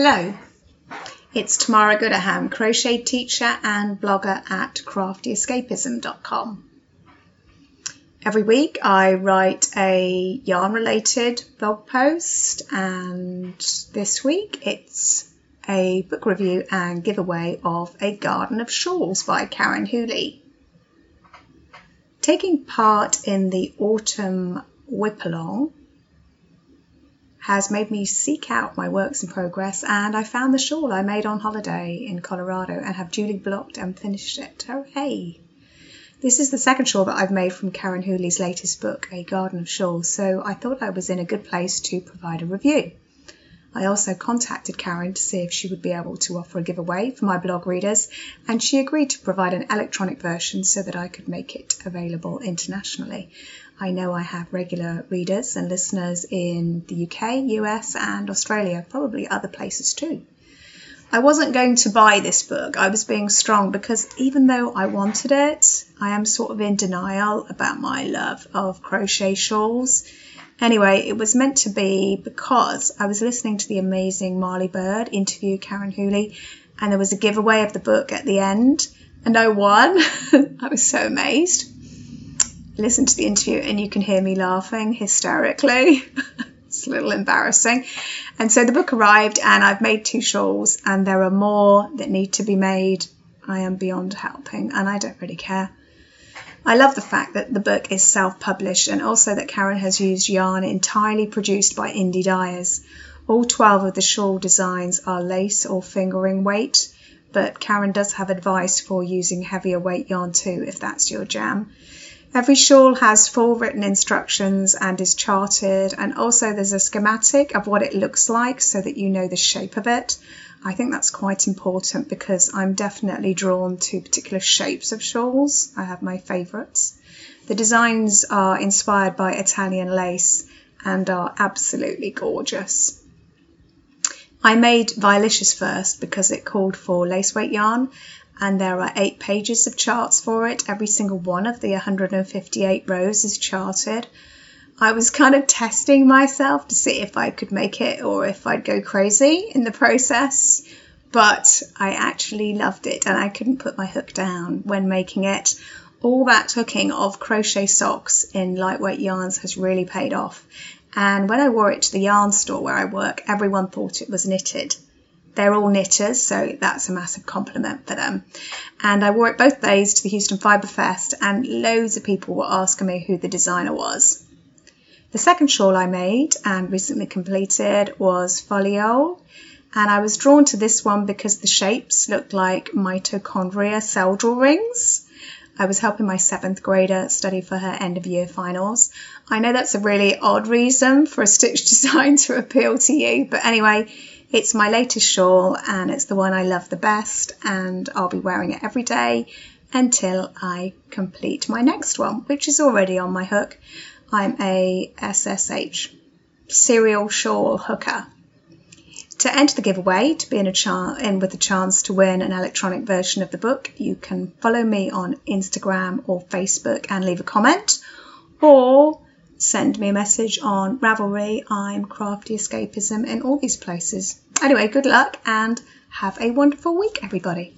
Hello, it's Tamara Goodaham, crochet teacher and blogger at craftyescapism.com. Every week I write a yarn related blog post, and this week it's a book review and giveaway of A Garden of Shawls by Karen Whooley. Taking part in the autumn WIP along has made me seek out my works in progress and I found the shawl I made on holiday in Colorado and have duly blocked and finished it. Oh, Hooray! This is the second shawl that I've made from Karen Whooley's latest book, A Garden of Shawls, so I thought I was in a good place to provide a review. I also contacted Karen to see if she would be able to offer a giveaway for my blog readers, and she agreed to provide an electronic version so that I could make it available internationally. I know I have regular readers and listeners in the UK, US, and Australia, probably other places too. I wasn't going to buy this book. I was being strong because even though I wanted it, I am sort of in denial about my love of crochet shawls. Anyway, it was meant to be because I was listening to the amazing Marly Bird interview Karen Whooley, and there was a giveaway of the book at the end, and I won. I was so amazed listen to the interview and you can hear me laughing hysterically. it's a little embarrassing. And so the book arrived, and I've made two shawls, and there are more that need to be made. I am beyond helping, and I don't really care. I love the fact that the book is self published and also that Karen has used yarn entirely produced by indie dyers. All 12 of the shawl designs are lace or fingering weight, but Karen does have advice for using heavier weight yarn too if that's your jam. Every shawl has full written instructions and is charted, and also there's a schematic of what it looks like so that you know the shape of it. I think that's quite important because I'm definitely drawn to particular shapes of shawls. I have my favourites. The designs are inspired by Italian lace and are absolutely gorgeous. I made Violicious first because it called for lace weight yarn and there are eight pages of charts for it. Every single one of the 158 rows is charted. I was kind of testing myself to see if I could make it or if I'd go crazy in the process, but I actually loved it and I couldn't put my hook down when making it. All that hooking of crochet socks in lightweight yarns has really paid off. And when I wore it to the yarn store where I work, everyone thought it was knitted. They're all knitters, so that's a massive compliment for them. And I wore it both days to the Houston Fibre Fest, and loads of people were asking me who the designer was. The second shawl I made and recently completed was Foliole, and I was drawn to this one because the shapes looked like mitochondria cell drawings. I was helping my seventh grader study for her end of year finals. I know that's a really odd reason for a stitch design to appeal to you, but anyway, it's my latest shawl and it's the one I love the best, and I'll be wearing it every day until I complete my next one, which is already on my hook. I'm a SSH serial shawl hooker. To enter the giveaway, to be in, a in with a chance to win an electronic version of the book, you can follow me on Instagram or Facebook and leave a comment, or send me a message on Ravelry. I'm Crafty Escapism in all these places. Anyway, good luck and have a wonderful week, everybody.